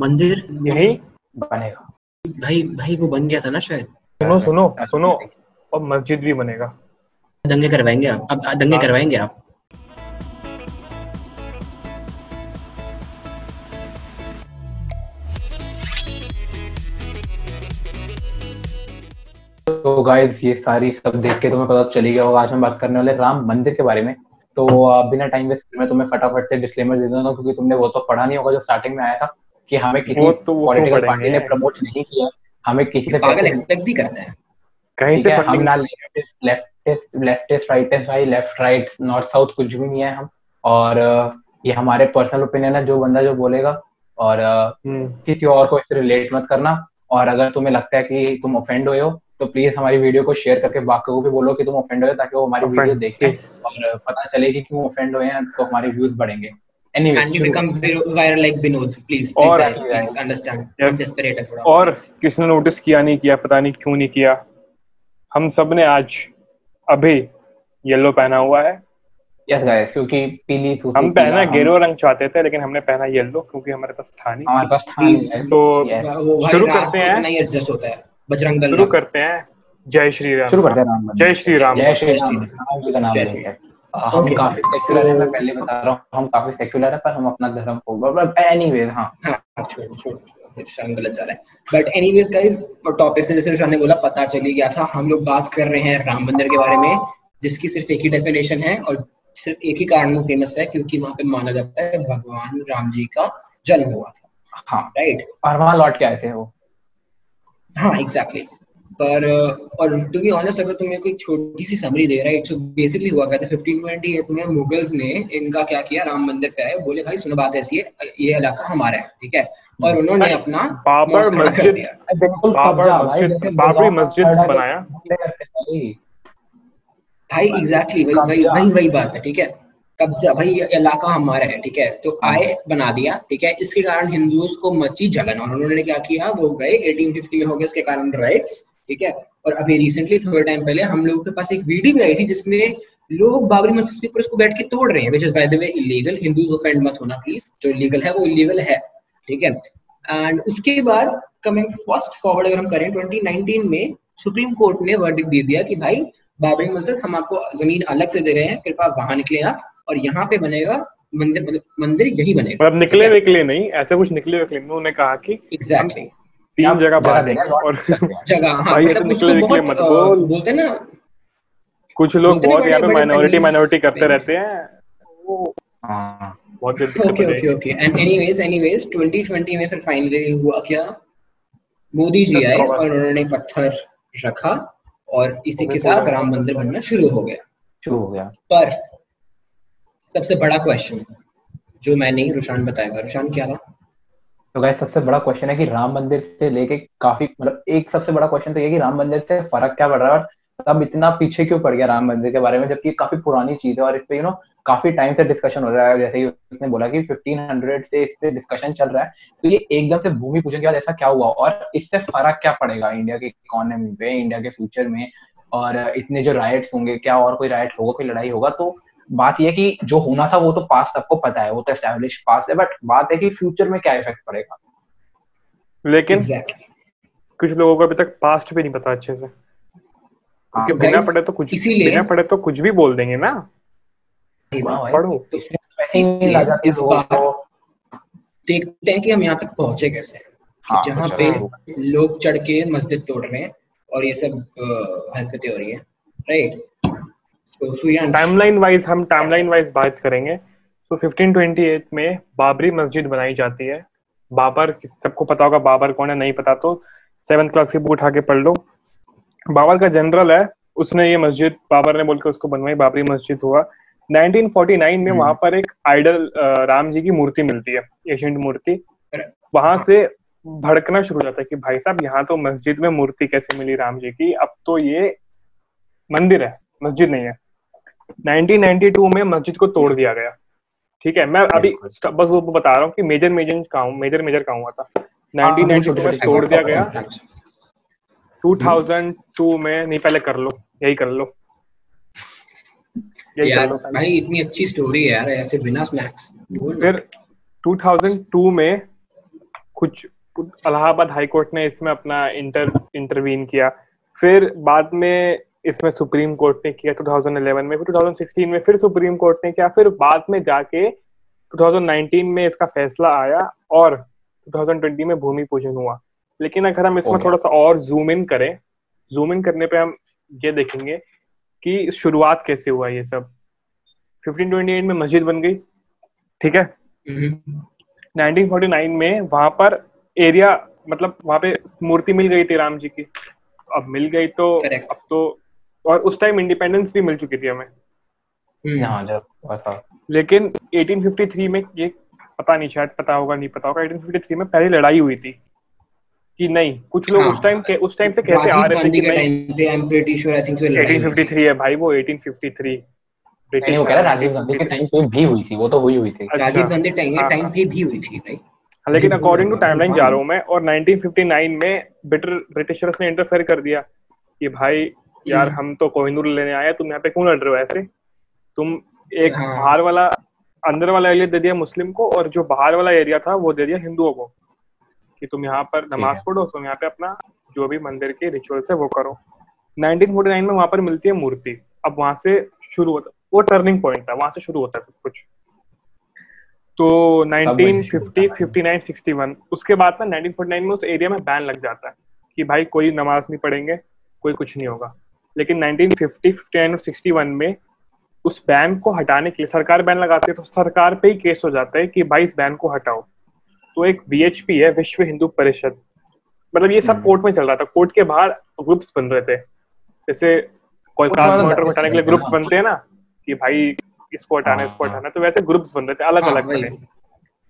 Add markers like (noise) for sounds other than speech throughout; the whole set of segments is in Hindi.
मंदिर? यही बनेगा। भाई भाई वो बन गया था ना शायद। सुनो सुनो सुनो। और मस्जिद भी बनेगा। दंगे करवाएँगे आप? अब दंगे करवाएँगे आप? तो गाइस ये सारी सब देख के तुम्हें पता तो चली गया होगा आज हम बात करने वाले राम मंदिर के बारे में। तो अ, बिना टाइम वेस्ट मैं तुम्हें फटाफट से डिस्क्लेमर दे दूँगा क्योंकि तुमने वो तो पढ़ा नहीं होगा जो स्टार्टिंग में आया था। कि हमें किसी वो तो वो पॉलिटिकल पार्टी ने प्रमोट नहीं किया हमें किसी से पागल एक्सपेक्ट भी करता है। कहीं से हम ना लेफ्टिस्ट लेफ्टिस्ट लेफ्टिस्ट राइटिस्ट भाई लेफ़्ट राइट नॉर्थ साउथ कुछ भी नहीं है हम। और ये हमारे पर्सनल ओपिनियन है जो बंदा जो बोलेगा। और हम्म, किसी और को इससे रिलेट मत करना। और अगर तुम्हें लगता है कि तुम ऑफेंड हुए हो तो प्लीज़ हमारी वीडियो को शेयर करके बाकी को भी बोलो कि तुम ऑफेंड हुए हो ताकि वो हमारी वीडियो देखें। और पता चले कि क्यों ऑफेंड हुए हैं तो हमारे व्यूज़ बढ़ेंगे। And you become vir- viral like Binod. Please, please, और- guys, please understand. Yes. I'm desperate थोड़ा. और किसी ने नोटिस किया नहीं किया पता नहीं क्यों नहीं किया हम सबने आज अभी येलो पहना हुआ है यस गाइस क्योंकि पीली सूसी हम पहना गेरो रंग चाहते थे लेकिन हमने पहना येलो क्योंकि हमारे पास था नहीं हमारे पास था नहीं तो Yes. वो भाई शुरू करते हैं। इतना ही एडजस्ट होता है. बजरंग दल. शुरू करते हैं जय श्री राम शुरू करते हैं राम मंदिर जय श्री राम जय श्री राम श्री हम Okay. काफ़ी सेक्युलर है मैं पहले बता रहा हूँ हम काफ़ी सेक्युलर है पर हम अपना धर्म को एनीवेज हाँ हाँ, गलत जा रहा है. टॉपिक से जैसे ने बोला पता चली गया था. हम लोग बात कर रहे हैं राम मंदिर के बारे में, जिसकी सिर्फ़ एक ही डेफिनेशन है और सिर्फ़ एक ही कारण वो फ़ेमस है क्योंकि वहाँ पे माना जाता है भगवान राम जी का जन्म हुआ था. हाँ राइट? और वहाँ लौट के आए थे वो हाँ एग्जैक्टली पर और टू बी ऑनेस्ट अगर तुम मेरे को एक छोटी सी समरी दे राइट सो बेसिकली हुआ क्या था 1528 में मुगल्स ने इनका क्या किया राम मंदिर पे आए बोले भाई सुनो बात ऐसी है ये इलाका हमारा है ठीक है? और उन्होंने अपना बाबर मस्जिद बिल्कुल बाबर भाई मस्जिद- बाबरी मस्जिद बनाया। करते हैं भाई। भाई एग्जैक्टली वही वही वही वही बात है ठीक है? कब्जा भाई ये इलाका हमारा है ठीक है? तो आए बना दिया ठीक है? इसके कारण हिंदुओं को मची जलन और उन्होंने क्या किया वो गए 1850 में हो गए इसके कारण राइट्स ठीक है? और अभी रिसेंटली थोड़े टाइम पहले हम लोगों के पास एक वीडियो भी आई थी जिसमें लोग बाबरी मस्जिद के ऊपर इसको बैठ के तोड़ रहे हैं which is by the way illegal Hindus offend मत होना प्लीज़ जो इलीगल है वो इलीगल है ठीक है? एंड उसके बाद कमिंग फ़र्स्ट फॉरवर्ड अगर हम करें 2019 में सुप्रीम कोर्ट ने वर्डिक्ट दे दिया कि भाई बाबरी मस्जिद हम आपको ज़मीन अलग से दे रहे हैं कृपया वहाँ निकले आप और यहाँ पे बनेगा मंदिर मतलब मंदिर यही बनेगा मतलब निकले निकले नहीं ऐसे कुछ निकले निकले उन्होंने कहा कि एग्जैक्टली तीन जगह बांट देंगे और (laughs) जगह हाँ भाई, मतलब निकले निकले मत बोल। बोलते ना कुछ लोग बहुत यहाँ पे माइनॉरिटी माइनॉरिटी करते रहते हैं वो हाँ। बहुत okay okay okay and anyways anyways 2020 में फिर फाइनली हुआ क्या? मोदी जी आए Cover. और उन्होंने पत्थर रखा और इसी के साथ राम मंदिर बनना शुरू हो गया। शुरू हो गया। पर सबसे बड़ा क्वेश्चन जो मैं नहीं रुशान बताएगा रुशान क्या था? तो गाइस सबसे बड़ा क्वेश्चन है कि राम मंदिर से लेके काफ़ी मतलब एक सबसे बड़ा क्वेश्चन तो ये कि राम मंदिर से फ़र्क क्या पड़ रहा है और तब इतना पीछे क्यों पड़ गया राम मंदिर के बारे में, जबकि काफ़ी पुरानी चीज़ है और इस पे यू नो काफ़ी टाइम से डिस्कशन हो रहा है। जैसे कि उसने बोला कि 1500 से इस पे डिस्कशन चल रहा है। तो ये एकदम से भूमि पूजन के बाद ऐसा क्या हुआ और इससे फ़र्क क्या पड़ेगा इंडिया की इकोनॉमी पे इंडिया के फ्यूचर में? और इतने जो राइट्स होंगे, क्या और कोई राइट होगा, कोई लड़ाई होगा? तो बात यह है कि जो होना था वो तो पास सबको पता है वो तो एस्टेब्लिश पास है बट बात है कि फ्यूचर में क्या इफ़ेक्ट पड़ेगा। लेकिन एग्जैक्टली कुछ लोगों को अभी तक पास्ट भी नहीं पता अच्छे से। हाँ, क्योंकि बिना पढ़े तो कुछ इसीलिए- बिना पढ़े तो कुछ भी बोल देंगे ना। हाँ। पढ़ो। तो तो वैसे नहीं ला जाते इस बार देखते हैं कि हम यहाँ तक पहुँचे कैसे। हाँ, जहाँ पे लोग। चढ़ के मस्जिद तोड़ रहे हैं और ये सब हरकतें हो रही है। राइट टाइमलाइन वाइज हम टाइमलाइन वाइज बात करेंगे। तो 1528 में बाबरी मस्जिद बनाई जाती है। बाबर सबको पता होगा बाबर कौन है नहीं पता तो सेवन्थ क्लास की बुक उठा के पढ़ लो। बाबर का जनरल है उसने ये मस्जिद बाबर ने बोल के उसको बनवाई बाबरी मस्जिद हुआ। 1949 में हम्म। वहाँ पर एक आइडल राम जी की मूर्ति मिलती है एशियंट मूर्ति। वहाँ से भड़कना शुरू हो जाता है कि भाई साहब यहाँ तो मस्जिद में मूर्ति कैसे मिली राम जी की? अब तो ये मंदिर है मस्जिद नहीं है। 1992 में मस्जिद को तोड़ दिया गया। ठीक है मैं अभी बस वो बता रहा हूँ कि मेजर मेजर कहाँ मेजर मेजर कहाँ हुआ था। हाँ, 1992 में तोड़ दिया गया। Thanks. 2002 में नहीं पहले कर लो यही कर लो। यही कर यार लो भाई इतनी अच्छी स्टोरी है यार ऐसे बिना स्नैक्स फिर 2002 में कुछ इलाहाबाद हाई कोर्ट ने इसमें अपना इंटर इंटरवीन किया। फिर बाद में इसमें सुप्रीम कोर्ट ने किया 2011 में फिर 2016 में फिर सुप्रीम कोर्ट ने किया फिर बाद में जाके 2019 में इसका फैसला आया और 2020 में भूमि पूजन हुआ। लेकिन अगर हम इसमें थोड़ा सा और जूम इन करें जूम इन करने पे हम ये देखेंगे कि शुरुआत कैसे हुआ ये सब। 1528 में मस्जिद बन गई ठीक है? 1949 हम्म। में वहाँ पर एरिया मतलब वहाँ पे मूर्ति मिल गई थी राम जी की। अब मिल गई तो Correct. अब तो और उस टाइम इंडिपेंडेंस भी मिल चुकी थी हमें। हम्म। हाँ, लेकिन 1853 में ये पता नहीं शायद पता होगा नहीं पता होगा 1853 में पहली लड़ाई हुई थी कि नहीं कुछ लोग हाँ, उस टाइम उस टाइम से कहते आ रहे थे कि नहीं। 1853 है भाई वो 1853 नहीं वो कह रहा राजीव गांधी के टाइम पे भी हुई थी वो तो हुई हुई थी। अच्छा। राजीव गांधी टाइम टाइम हाँ, पे भी हुई थी भाई। लेकिन अकॉर्डिंग टू टाइमलाइन जा रहा हूँ मैं और 1959 में ब्रिटिशर्स ने इंटरफेयर कर दिया कि भाई यार हम्म। हम तो कोहिनूर लेने आए तुम यहाँ पे क्यों लड़ रहे हो ऐसे? तुम एक हाँ। बाहर वाला अंदर वाला एरिया दे दिया मुस्लिम को और जो बाहर वाला एरिया था वो दे दिया हिंदुओं को। कि तुम यहाँ पर नमाज़ पढ़ो तुम यहाँ पे अपना जो भी मंदिर के रिचुअल्स है वो करो। 1949 में वहाँ पर मिलती है मूर्ति। अब वहाँ से शुरू होता वो टर्निंग पॉइंट था वहाँ से शुरू होता है सब कुछ। तो 1950, 59, 61 उसके बाद ना 1949 में उस एरिया में बैन लग जाता है कि भाई कोई नमाज़ नहीं पढ़ेंगे कोई कुछ नहीं होगा। लेकिन 1950, 59 और 61 में उस बैन को हटाने के लिए सरकार बैन लगाती है तो सरकार पे ही केस हो जाता है कि भाई इस बैन को हटाओ। तो एक वीएचपी है विश्व हिंदू परिषद। मतलब ये सब कोर्ट हम्म। में चल रहा था। कोर्ट के बाहर ग्रुप्स बन रहे थे। जैसे कोई कास्ट मॉनिटर हटाने के लिए ग्रुप्स बनते हैं ना कि भाई इसको हटाना इसको हाँ। हटाना तो वैसे ग्रुप्स बन रहे थे अलग अलग हाँ, बने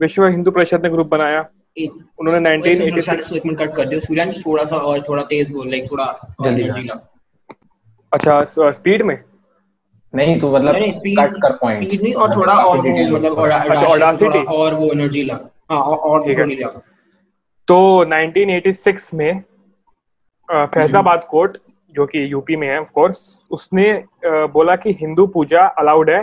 विश्व हिंदू परिषद ने ग्रुप बनाया। उन्होंने 1986 कट कर दिया। सूर्यांश थोड़ा सा और थोड़ा तेज बोल लाइक थोड़ा जल्दी अच्छा स्पीड में? नहीं तो मतलब नहीं, स्पीड कट कर पॉइंट स्पीड नहीं और थोड़ा और वो मतलब अच्छा ऑडासिटी और वो एनर्जी ला। हाँ और थोड़ी ला। तो 1986 में फैजाबाद कोर्ट जो कि यूपी में है ऑफ़ कोर्स उसने बोला कि हिंदू पूजा अलाउड है।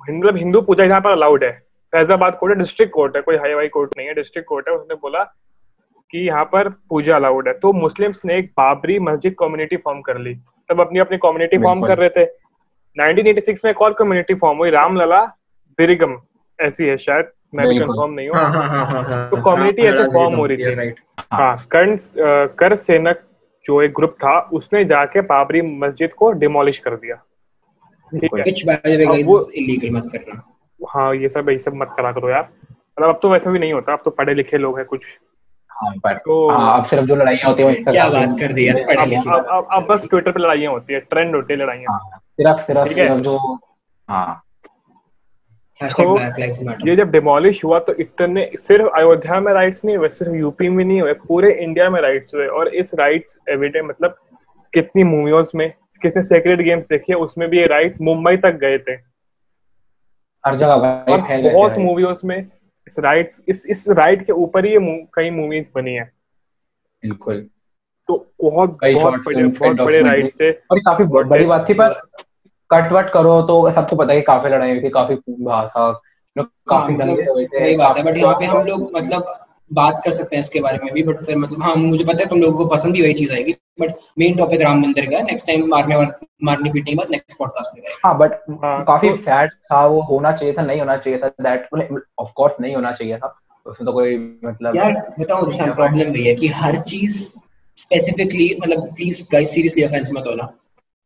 मतलब हिंदू पूजा यहाँ पर अलाउड है। फैजाबाद कोर्ट है डिस्ट्रिक्ट कोर्ट है कोई हाई वाई कोर्ट नहीं है डिस्ट्रिक्ट कोर्ट है। उसने बोला कि यहाँ पर पूजा अलाउड है। तो मुस्लिम्स ने एक बाबरी मस्जिद कम्युनिटी फॉर्म कर ली। तब अपनी अपनी कम्युनिटी फॉर्म कर रहे थे। 1986 में एक और कम्युनिटी फॉर्म हुई रामलला बिरिगम। ऐसी है शायद मैं भी कंफर्म नहीं हूँ। हाँ, हाँ, हाँ, तो कम्युनिटी ऐसे फॉर्म हो रही थी। हाँ कर्ण कर सेनक जो एक ग्रुप था उसने जाके बाबरी मस्जिद को डिमोलिश कर दिया। ठीक है। वो इलीगल मत करना। हाँ ये सब ये सब मत करा करो यार। मतलब अब तो वैसा भी नहीं होता। अब तो पढ़े लिखे लोग हैं कुछ। हाँ पर तो हाँ, अब सिर्फ़ जो लड़ाइयाँ होती है क्या बात कर दी अब, अब, अब, अब बस ट्विटर पे लड़ाइयाँ होती है ट्रेंड होती है लड़ाइयाँ। हाँ, सिर्फ़ सिर्फ़ सिर्फ़ जो हाँ। तो ये जब डिमोलिश हुआ तो इतने सिर्फ़ अयोध्या में राइट्स नहीं हुए सिर्फ़ यूपी में नहीं हुए पूरे इंडिया में राइट्स हुए। और इस राइट्स एविडेंट मतलब कितनी मूवियों में किसने सेक्रेट गेम्स देखी है उसमें भी ये राइट्स मुंबई तक गए थे। हर जगह बहुत मूवियों में इस राइट इस इस राइट के ऊपर ही ये कई मूवीज़ बनी है। बिल्कुल। तो बहुत बहुत बड़े बहुत बड़े राइट्स थे। और काफ़ी बड़ी बात थी पर कट वट करो तो सबको पता है काफ़ी लड़ाई हुई थी काफ़ी भाषा काफ़ी हाँ, दंगे हुए थे बट यहाँ पे हम लोग मतलब बात कर सकते हैं इसके बारे में भी बट फिर मतलब हाँ मुझे पता है तुम लोगों को पसंद भी वही चीज़ आएगी बट मेन टॉपिक राम मंदिर का नेक्स्ट टाइम मारने मारने पीटने मत नेक्स्ट पॉडकास्ट में हाँ बट हाँ, काफ़ी सैड तो, था वो होना चाहिए था नहीं होना चाहिए था दैट ऑफ़ कोर्स नहीं होना चाहिए था उसमें तो कोई मतलब यार बताओ रुशान प्रॉब्लम भी है कि हर चीज़ स्पेसिफिकली मतलब प्लीज़ गाइस सीरियसली ऑफेंस मत होना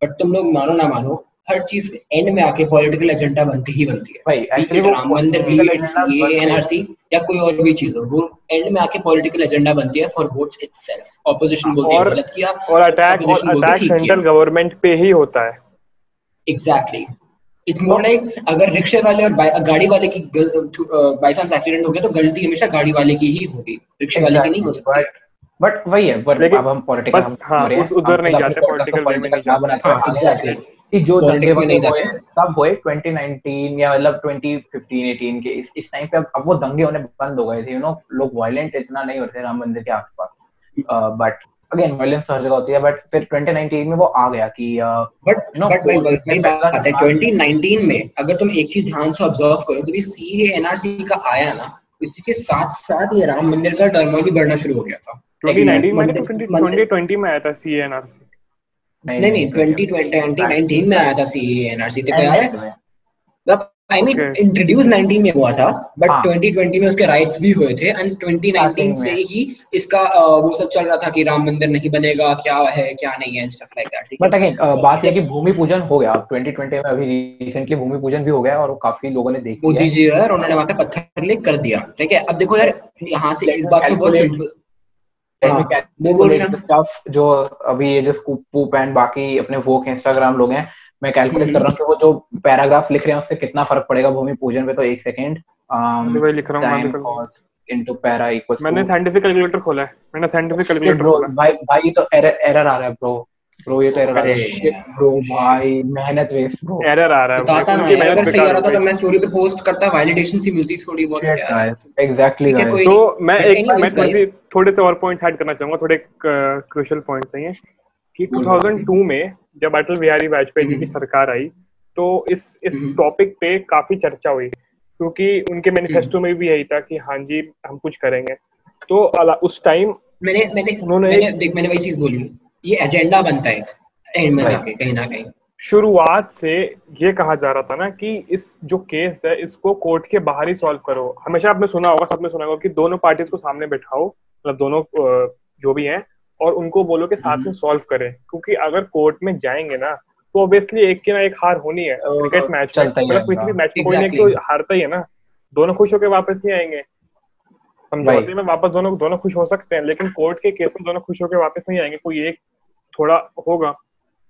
बट तुम लोग मानो ना मानो हर चीज़ एंड में आके पॉलिटिकल एजेंडा बनती ही बनती है। भाई राम मंदिर भी इट्स ये एनआरसी या कोई और भी चीज़ हो वो एंड में आके पॉलिटिकल एजेंडा बनती है फॉर वोट्स इटसेल्फ ऑपोजिशन बोलती है गलत किया और अटैक और अटैक सेंट्रल गवर्नमेंट पे ही होता है। एग्जैक्टली इट्स मोर लाइक अगर रिक्शे वाले और गाड़ी वाले की बाई चांस एक्सीडेंट हो गया तो गलती हमेशा गाड़ी वाले की ही होगी। रिक्शे वाले की नहीं हो सकती। बट वही है पर अब हम पॉलिटिकल हाँ, उस उधर नहीं जाते पॉलिटिकल वे में नहीं जाते। एग्जैक्टली कि जो दंगे हुए तब हुए 2019 या मतलब 2015 18 के इस, इस टाइम पे अब, अब वो दंगे होने बंद हो गए थे यू नो लोग वायलेंट इतना नहीं होते राम मंदिर के आसपास। बट अगेन वायलेंस हर जगह होती है बट फिर 2019 में वो आ गया कि बट नो बट बात है। 2019 में अगर तुम एक चीज़ ध्यान से ऑब्ज़र्व करो तो भी सीए एनआरसी का आया ना इसी के साथ साथ ये राम मंदिर का टर्मोइल भी बढ़ना शुरू हो गया था। 2019 में मंदिर- नहीं मंदिर- 2020 में आया था सीएनआरसी नहीं नहीं 2020 2019 में आया था सी एनआरसी याद है आई मीन इंट्रोड्यूस 19 में हुआ था बट हाँ। 2020 में उसके राइट्स भी हुए थे एंड 2019 से ही इसका वो सब चल रहा था कि राम मंदिर नहीं बनेगा क्या है क्या नहीं है stuff like that but again बात ये है कि भूमि पूजन हो गया 2020 में अभी रिसेंटली भूमि पूजन भी हो गया और काफ़ी लोगों ने देख मोदी जी है और उन्होंने वहाँ पे पत्थर लिख कर दिया ठीक है। अब देखो यार यहाँ से एक बात तो बहुत जो अभी ये जो पूप एंड बाकी अपने वोक इंस्टाग्राम लोग हैं मैं कैलकुलेट कर रहा हूँ कि वो जो पैराग्राफ लिख रहे हैं उससे कितना फ़र्क पड़ेगा भूमि पूजन पे तो एक सेकेंड लिख रहा हूँ इनटू पैरा इक्वल्स मैंने साइंटिफिक कैलकुलेटर खोला है मैंने साइंटिफिक कैलकुलेटर खोला भाई भाई तो एरर एरर आ रहा है ब्रो ब्रो ये तो एरर आ रहा है। ब्रो भाई मेहनत वेस्ट ब्रो एरर आ रहा है बताता ना यार अगर सही आ रहा था तो मैं स्टोरी पे पोस्ट करता वैलिडेशन सी मिलती थोड़ी बहुत क्या एग्जैक्टली ठीक तो मैं एक मैं थोड़ी थोड़े से और पॉइंट्स ऐड करना चाहूँगा थोड़े क्रूशियल पॉइंट्स हैं ये। कि 2002 में जब अटल बिहारी वाजपेयी जी की हम्म। सरकार आई तो इस इस हम्म। टॉपिक पे काफ़ी चर्चा हुई। क्योंकि उनके मैनिफेस्टो हम्म। में भी यही था कि हाँ जी हम कुछ करेंगे। तो उस टाइम मैंने मैंने उन्होंने मैंने देख मैंने वही चीज़ बोली। ये एजेंडा बनता है एंड में जाके कहीं ना कहीं। शुरुआत से ये कहा जा रहा था ना कि इस जो केस है इसको कोर्ट के बाहर ही सॉल्व करो। हमेशा आपने सुना होगा सबने सुना होगा कि दोनों पार्टीज़ को सामने बैठाओ मतलब दोनों जो भी हैं और उनको बोलो कि साथ में सॉल्व करें। क्योंकि अगर कोर्ट में जाएँगे ना तो ऑब्वियसली एक की ना एक हार होनी है। क्रिकेट मैच में मतलब किसी भी मैच में कोई ना कोई हारता ही है ना। दोनों खुश होकर वापस नहीं आएँगे। समझौते में वापस दोनों दोनों खुश हो सकते हैं लेकिन कोर्ट के केस में दोनों खुश होकर वापस नहीं आएँगे। कोई एक थोड़ा होगा।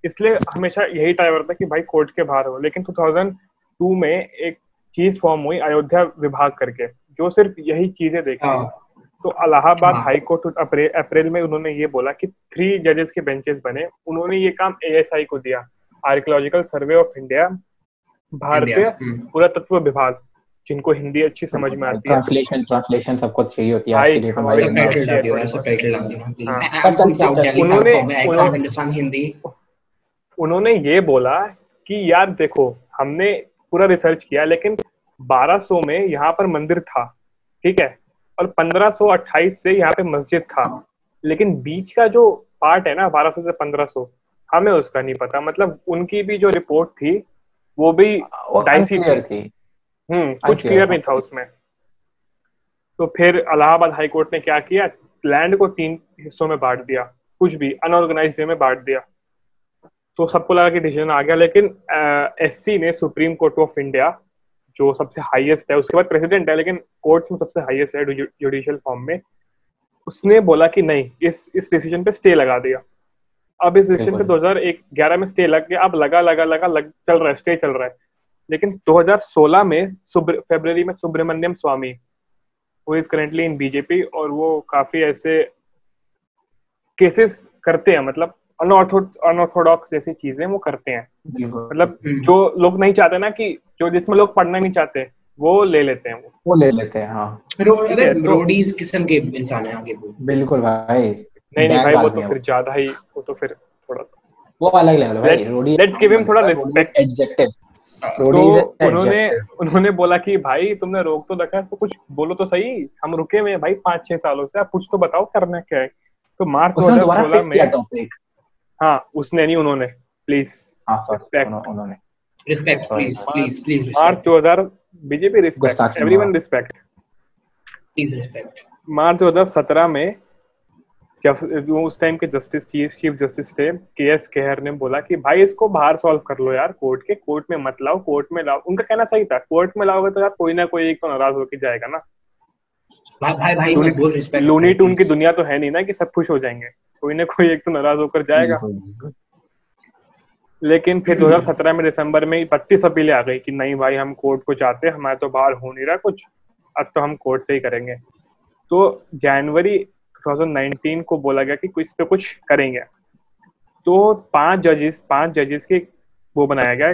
इसलिए हमेशा यही ट्राई करता कि भाई कोर्ट के बाहर हो। लेकिन 2002 में एक चीज़ फॉर्म हुई अयोध्या विभाग करके जो सिर्फ़ यही चीज़ें देखी। हाँ। तो Allahabad. High court April April में उन्होंने ये बोला कि थ्री जजेस के बेंचेस बने। उन्होंने ये काम एएसआई को दिया। आर्कियोलॉजिकल सर्वे ऑफ़ इंडिया भारतीय हम्म। पुरातत्व विभाग। जिनको हिंदी अच्छी समझ में आती है। ट्रांसलेशन ट्रांसलेशन सबको चाहिए होती है आज की डेट में हमारे भाई सबटाइटल डाल दियो हाँ। सबटाइटल डाल प्लीज़ हाँ। साउथ उन्होंने- Bombay I can't understand Hindi उन्होंने ये बोला कि यार देखो हमने पूरा रिसर्च किया लेकिन 1200 में यहाँ पर मंदिर था ठीक है? और 1528 से यहाँ पे मस्जिद था। लेकिन बीच का जो पार्ट है ना 1200 से 1500 हमें उसका नहीं पता। मतलब उनकी भी जो रिपोर्ट थी वो भी डाइसी थी। हम्म कुछ क्लियर नहीं था उसमें। तो फिर इलाहाबाद हाई कोर्ट ने क्या किया? लैंड को तीन हिस्सों में बांट दिया। कुछ भी अनऑर्गेनाइज वे में बांट दिया। तो सबको लगा कि डिसीज़न आ गया लेकिन एससी ने सुप्रीम कोर्ट ऑफ़ इंडिया जो सबसे हाईएस्ट है उसके बाद प्रेसिडेंट है लेकिन कोर्ट्स में सबसे हाईएस्ट है जुडिशियल फॉर्म में उसने बोला कि नहीं इस इस डिसीज़न पे स्टे लगा दिया। अब इस डिसीज़न पे बिल्कुल। 2011 में स्टे लग गया अब लगा लगा लगा लग चल रहा है स्टे चल रहा है। लेकिन 2016 में फरवरी में सुब्रमण्यम स्वामी वो इज़ करेंटली इन बीजेपी और वो काफ़ी ऐसे केसेस करते हैं मतलब अनऑर्थोडॉक्स जैसी चीज़ें वो करते हैं। मतलब हम्म। जो लोग नहीं चाहते ना कि जो जिसमें लोग पढ़ना नहीं चाहते वो ले लेते हैं वो। वो ले लेते हैं हाँ। रो अगर है, तो- रोडीज किस्म के इंसान है आगे बिल्कुल भाई। नहीं नहीं भाई वो तो फिर ज़्यादा ही वो तो फिर थोड़ा सा। वो अलग लेवल भाई रोडी let's give him थोड़ा respect. एडजेक्टिव तो उन्होंने उन्होंने बोला कि भाई तुमने रोक तो रखा है तो कुछ बोलो तो सही। हम रुके हुए हैं भाई पाँच छह सालों से आप कुछ तो बताओ करना क्या है? तो मार्च 2016 में टॉपिक हाँ उसने नहीं उन्होंने। प्लीज़ हाँ सर उन्होंने। Respect please please please March 2000 BJP respect everyone respect please respect March 2017 में जब उस टाइम के जस्टिस चीफ चीफ जस्टिस थे के एस केहर ने बोला कि भाई इसको बाहर सॉल्व कर लो यार कोर्ट के कोर्ट में मत लाओ कोर्ट में लाओ। उनका कहना सही था कोर्ट में लाओगे तो यार कोई ना कोई एक तो नाराज़ होकर जाएगा ना। भाई भाई भाई लूनी- मत बोल रिस्पेक्ट लूनी टून की दुनिया तो है नहीं ना कि सब खुश हो जाएँगे। कोई ना कोई एक तो नाराज़ होकर जाएगा। लेकिन फिर 2017 में दिसंबर में बत्तीस अपीलें आ गई कि नहीं भाई हम कोर्ट को चाहते हैं हमारे तो बाहर हो नहीं रहा कुछ। अब तो हम कोर्ट से ही करेंगे। तो जनवरी 2019 को बोला गया कि इस पे कुछ करेंगे। तो पाँच जजेस पाँच जजेस के वो बनाया गया।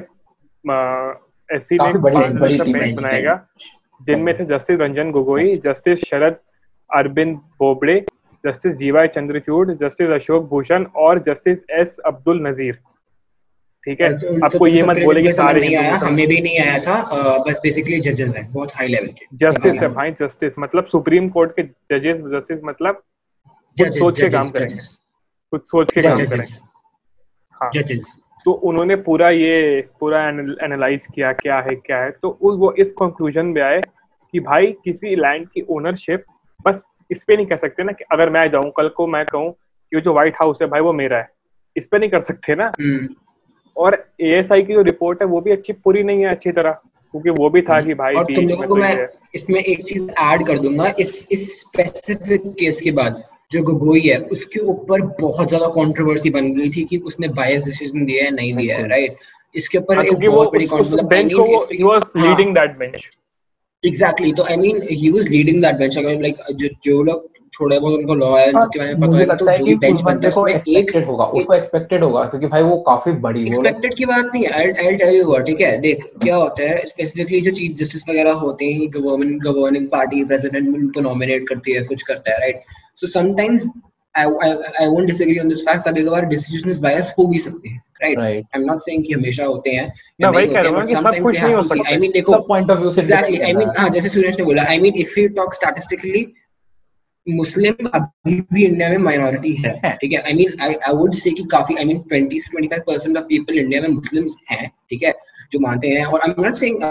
एस सी ने बेंच। बनाया गया जिनमें थे justice Ranjan Gogoi justice Sharad Arvind Bobde justice G Y Chandrachud justice Ashok Bhushan और जस्टिस एस अब्दुल नजीर। ठीक है? तो- आपको तो ये तुम मत बोले कि सारे नहीं आया हमें भी नहीं आया था। बस बेसिकली जजेस हैं बहुत हाई लेवल के। जस्टिस है भाई जस्टिस मतलब सुप्रीम कोर्ट के जजेस जस्टिस मतलब कुछ सोच के काम करेंगे। कुछ सोच के काम करेंगे। हाँ। तो उन्होंने पूरा ये पूरा एनालाइज किया क्या है क्या है। तो उस वो इस कंक्लूजन में आए कि भाई किसी लैंड की ओनरशिप बस इस पे नहीं कह सकते ना कि अगर मैं जाऊँ कल को मैं कहूँ कि जो व्हाइट हाउस है भाई वो मेरा है। इस पे नहीं कर सकते ना। हम्म, और एएसआई की जो रिपोर्ट है वो भी अच्छी पूरी नहीं है अच्छी तरह क्योंकि वो भी था कि भाई और तुम लोगों को मैं इसमें एक चीज़ ऐड कर दूँगा इस इस स्पेसिफिक केस के बाद। जो गोगोई है उसके ऊपर बहुत ज़्यादा कंट्रोवर्सी बन गई थी कि उसने बायस डिसीज़न दिया है नहीं दिया है राइट इसके ऊपर हाँ, एक बहुत बड़ी उस, उस controversy- I बेंच को ही वाज हाँ, लीडिंग दैट बेंच एग्जैक्टली तो I mean he was leading that bench अगर लाइक जो जो लोग थोड़े बहुत उनको लॉ है हाँ, बारे में पता है तो जो भी बेंच बनता बंदे है को उसमें एक एक्सपेक्टेड होगा उसको एक्सपेक्टेड होगा क्योंकि भाई वो काफ़ी बड़ी एक्सपेक्टेड की बात नहीं है I I tell you what ठीक है? देख क्या होता है स्पेसिफिकली जो चीफ जस्टिस वगैरह होते हैं गवर्नमेंट गवर्निंग पार्टी प्रेसिडेंट उनको नॉमिनेट करती है कुछ करता है right so sometimes I I I won't disagree on this fact कभी कभार डिसीजंस बायस हो भी सकते हैं right Right. I am not saying कि हमेशा होते हैं मैं या वही कह रहा हूँ कि सब कुछ नहीं हो सकता। आई मीन देखो सब पॉइंट ऑफ़ व्यू से एग्जैक्टली depend आई मीन करता हाँ। जैसे सूरज ने बोला I mean if you talk statistically Muslim अभी भी इंडिया में माइनॉरिटी है। ठीक है? I mean I I would say कि काफ़ी आई मीन 20 से 25 परसेंट ऑफ़ पीपल इंडिया में मुस्लिम्स हैं ठीक है? जो मानते हैं और I am not saying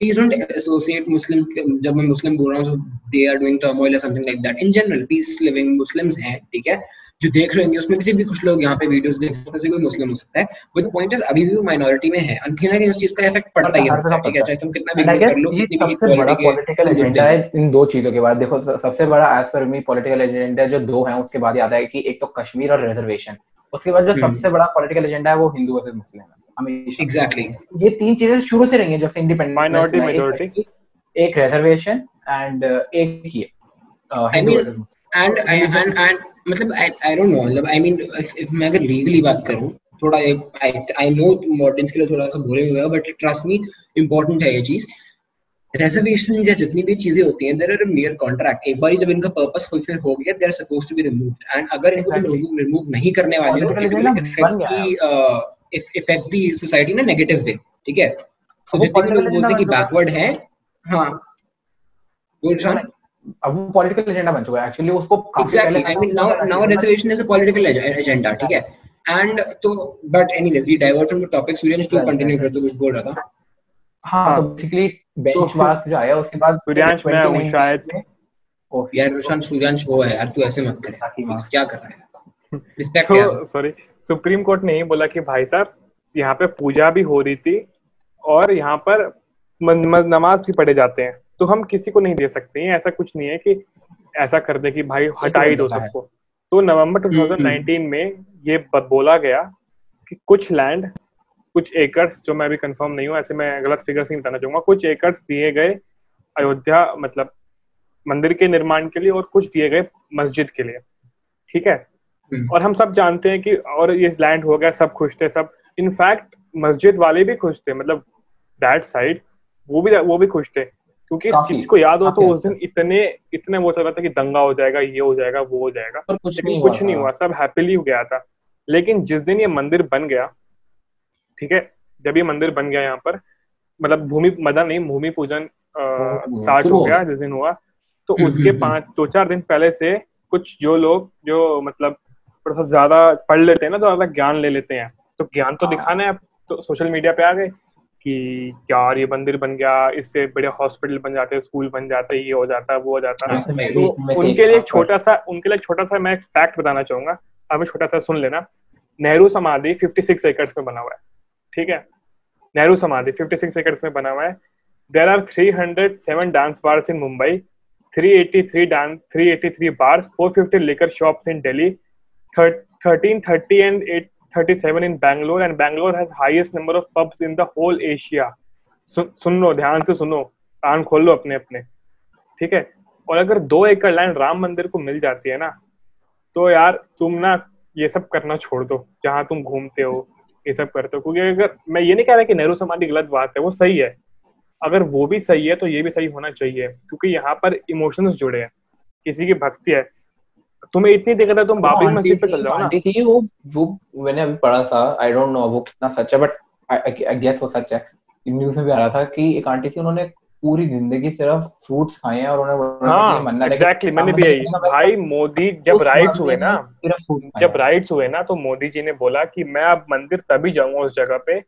please don't associate muslim जब मैं मुस्लिम बोल रहा हूँ they are doing turmoil or something like that. In general peace living muslims हैं ठीक है? जो देख रहे होंगे उसमें किसी भी कुछ लोग यहाँ पे वीडियोस देख रहे हैं उसमें से कोई मुस्लिम हो सकता है। बट पॉइंट इज़ अभी भी वो माइनॉरिटी में है। and कहीं ना कहीं उस चीज़ का इफ़ेक्ट पड़ता ही है। ठीक है चाहे तुम कितना भी कर लो ये कितनी भी सबसे बड़ा पॉलिटिकल एजेंडा है। इन दो चीज़ों के बाद। देखो सबसे बड़ा एज पर मी पॉलिटिकल एजेंडा जो दो हैं उसके बाद याद है कि एक तो कश्मीर और रिजर्वेशन उसके बाद जो हम्म। सबसे बड़ा पॉलिटिकल एजेंडा है वो हिंदू वर्सेस मुस्लिम है। हमेशा। एग्जैक्टली ये तीन चीज़ें शुरू से रही हैं जब से इंडिपेंडेंस Minority, majority. एक रिजर्वेशन एंड एक ये। एंड एंड एंड मतलब आई डोंट नो मतलब आई मीन इफ़ मैं अगर लीगली बात करूँ थोड़ा आई आई नो मॉडर्न्स के लिए थोड़ा सा बोरिंग होगा बट ट्रस्ट मी इंपॉर्टेंट है ये चीज़। रिजर्वेशन या जितनी भी चीज़ें होती हैं देयर आर मेयर कॉन्ट्रैक्ट एक बार जब इनका पर्पस फुलफिल हो गया they are suppose to be removed and अगर इनको Exactly. रिमूव नहीं करने वाले हो will effect the effect the society ना नेगेटिव वे ठीक है? तो जितने भी लोग बोलते हैं कि है। बैकवर्ड है हाँ। बोल शान अब वो पॉलिटिकल एजेंडा बन चुका है। एक्चुअली उसको काफ़ी exactly. पहले i mean now now reservation is a political ag- agenda ठीक है? And तो but anyways we divert from the topic. Suryansh तू Right, कंटिन्यू कर तू कुछ बोल रहा था। हाँ तो बेसिकली बेंच मार्क्स जो आया उसके बाद सूर्यांश मैं हूँ 2019 शायद। में- ओह, यार रोशन सूर्यांश वो है यार तू ऐसे मत कर। क्या कर रहा है? (laughs) रिस्पेक्ट यार। तो सॉरी सुप्रीम कोर्ट ने ये बोला कि भाई साहब यहाँ पे पूजा भी हो रही थी और यहाँ पर मन- मन- नमाज़ भी पढ़े जाते हैं। तो हम किसी को नहीं दे सकते हैं। ऐसा कुछ नहीं है कि ऐसा कर दे कि भाई हटा ही दो सबको। तो नवंबर हम्म, 2019 में ये बोला गया कि कुछ लैंड कुछ एकर्स जो मैं अभी कंफर्म नहीं हूँ ऐसे मैं गलत फिगर्स नहीं बताना चाहूँगा कुछ एकर्स दिए गए अयोध्या मतलब मंदिर के निर्माण के लिए और कुछ दिए गए मस्जिद के लिए। ठीक है? हम्म, और हम सब जानते हैं कि और ये लैंड हो गया सब खुश थे सब। इनफैक्ट मस्जिद वाले भी खुश थे मतलब दैट साइड वो भी वो भी खुश थे। क्योंकि काफ़ी, किसी को याद हो तो उस दिन इतने इतने वो चल रहा था कि दंगा हो जाएगा ये हो जाएगा वो हो जाएगा। पर कुछ नहीं कुछ हुआ नहीं हुआ सब हैप्पीली हो गया था। लेकिन जिस दिन ये मंदिर बन गया ठीक है जब ये मंदिर बन गया यहाँ पर मतलब भूमि मदन नहीं भूमि पूजन स्टार्ट हो गया। जिस दिन हुआ तो हम्म, उसके हम्म, पाँच दो चार दिन पहले से कुछ जो लोग जो मतलब थोड़ा सा ज़्यादा पढ़ लेते हैं ना तो ज़्यादा ज्ञान ले लेते हैं। तो ज्ञान तो हाँ। दिखाना है तो सोशल मीडिया पे आ गए। कि यार ये मंदिर बन गया इससे बड़े हॉस्पिटल बन जाते हैं स्कूल बन जाते ये हो जाता है वो हो जाता। है तो इसमें से उनके लिए छोटा सा उनके लिए छोटा सा मैं एक फैक्ट बताना चाहूँगा अब छोटा सा सुन लेना। नेहरू समाधि 56 एकड़ में बना हुआ है ठीक है? नेहरू समाधि 56 एकड़ में बना हुआ है। There are 307 dance bars in Mumbai 383 dance 383 bars 450 liquor shops in Delhi 1330 and 837 in Bangalore and Bangalore has highest number of pubs in the whole Asia. सुन लो ध्यान से सुनो कान खोल लो अपने अपने ठीक है और अगर दो एकड़ लैंड राम मंदिर को मिल जाती है ना तो यार तुम ना ये सब करना छोड़ दो जहाँ तुम घूमते हो ये सब करते हो क्योंकि अगर मैं ये नहीं कह रहा कि नेहरू समाधि गलत बात है वो सही है अगर वो भी सही है तो ये भी सही होना चाहिए क्योंकि यहाँ पर इमोशंस जुड़े हैं किसी की भक्ति है तुम्हें इतनी दिक्कत है तुम वो बाबरी मस्जिद पे चल जाओ ना? थी वो वो मैंने अभी पढ़ा था आई डोंट नो वो कितना सच है बट आई गेस वो सच है। न्यूज़ में भी आ रहा था कि एक आंटी थी उन्होंने पूरी ज़िंदगी सिर्फ़ फ्रूट्स खाए हैं और उन्हें उन्होंने हाँ है एग्जैक्टली मैंने भी यही भाई मोदी जब राइट्स हुए ना जब राइट्स हुए ना तो मोदी जी ने बोला कि मैं अब मंदिर तभी जाऊँगा उस जगह पे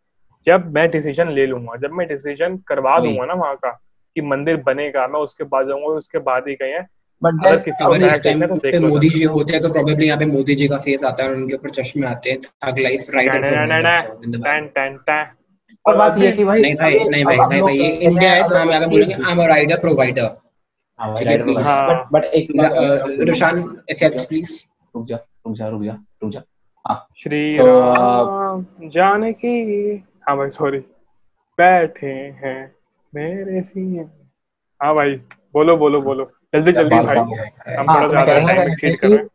जब मैं डिसीज़न ले लूँगा। जब मैं डिसीज़न करवा दूँगा ना वहाँ का कि मंदिर बनेगा मैं उसके बाद जाऊँगा उसके बाद ही गए हैं। बट अगर को है तो मोदी जी होते हैं तो प्रोबेबली यहाँ पे मोदी जी का फेस आता है और उनके ऊपर चश्मे आते हैं थग लाइफ राइट टैन टैन टैन। और बात ये है कि भाई नहीं भाई नहीं भाई नहीं भाई ये इंडिया है तो हम यहाँ पे बोलेंगे I am a rider provider हाँ है. हाँ। बट बट एक है, इफेक्ट्स प्लीज़ रुक जा रुक जा रुक जा रुक जा। श्री तो, राम जानकी। हाँ भाई सॉरी बैठे हैं मेरे सीने हाँ भाई बोलो बोलो बोलो। जल्दी जल्दी भाई हो गई। हम हाँ, थोड़ा तो ज़्यादा कह रहा था टाइम एक्सीड कर रहे हैं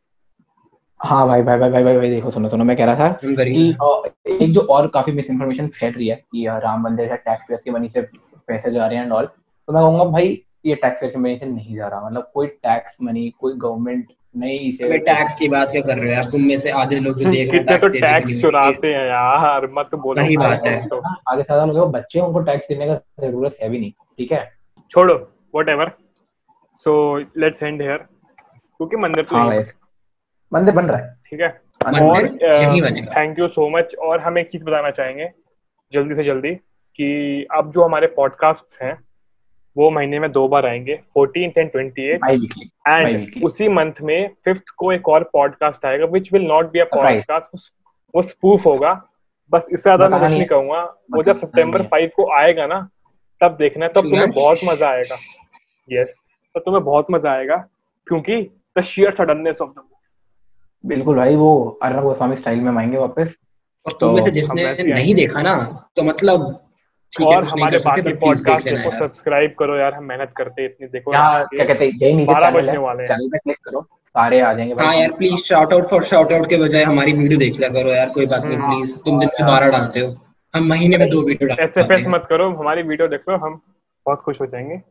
हाँ भाई भाई भाई भाई भाई भाई देखो सुनो सुनो मैं कह रहा था कि एक जो और काफ़ी मिस इन्फॉर्मेशन फैल रही है कि राम मंदिर है टैक्स पेयर्स की मनी से पैसे जा रहे हैं एंड ऑल तो मैं कहूँगा भाई ये टैक्स पेयर की मनी से नहीं जा रहा मतलब कोई टैक्स मनी कोई गवर्नमेंट नहीं इसे टैक्स की बात क्या कर रहे हो यार तुम में से आधे लोग जो देख रहे हैं तो टैक्स हैं। चुराते हैं यार मत बोलो भाई, बात है। तो आगे से लोगों बच्चे उनको टैक्स देने का ज़रूरत है भी नहीं ठीक है छोड़ो whatever so let's end here क्योंकि मंदिर तो हाँ मंदिर बन रहा है। ठीक है? और थैंक यू सो मच और हम एक चीज़ बताना चाहेंगे जल्दी से जल्दी कि अब जो हमारे पॉडकास्ट हैं वो महीने में दो बार आएँगे fourteen and twenty eight and उसी मंथ में फिफ्थ को एक और पॉडकास्ट आएगा which will not be a podcast वो स्पूफ होगा। बस इससे ज़्यादा मैं कुछ नहीं। कहूँगा। वो जब सितंबर फाइव को आएगा ना तब देखना तब तुम्हें बहुत मज़ा आएगा। यस तब तुम्हें बहुत मज़ा आएगा क्योंकि the sheer suddenness of the बिल्कुल भाई वो अर्नब गोस्वामी स्टाइल में आएँगे वापस। और तुम में से तो जिसने वैसे ही नहीं देखा ना तो मतलब और हमारे बाकी पॉडकास्ट को सब्सक्राइब करो यार हम मेहनत करते हैं इतनी देखो यहाँ क्या कहते हैं यही नीचे चैनल है। चैनल पे क्लिक करो सारे आ जाएँगे हाँ यार please shout out for shout out के बजाय हमारी वीडियो देख लिया करो यार कोई बात नहीं। प्लीज़ तुम दिन में बारह डालते हो। हम महीने में दो वीडियो डालते हैं। मत करो हमारी वीडियो देखो हम बहुत खुश हो जाएँगे।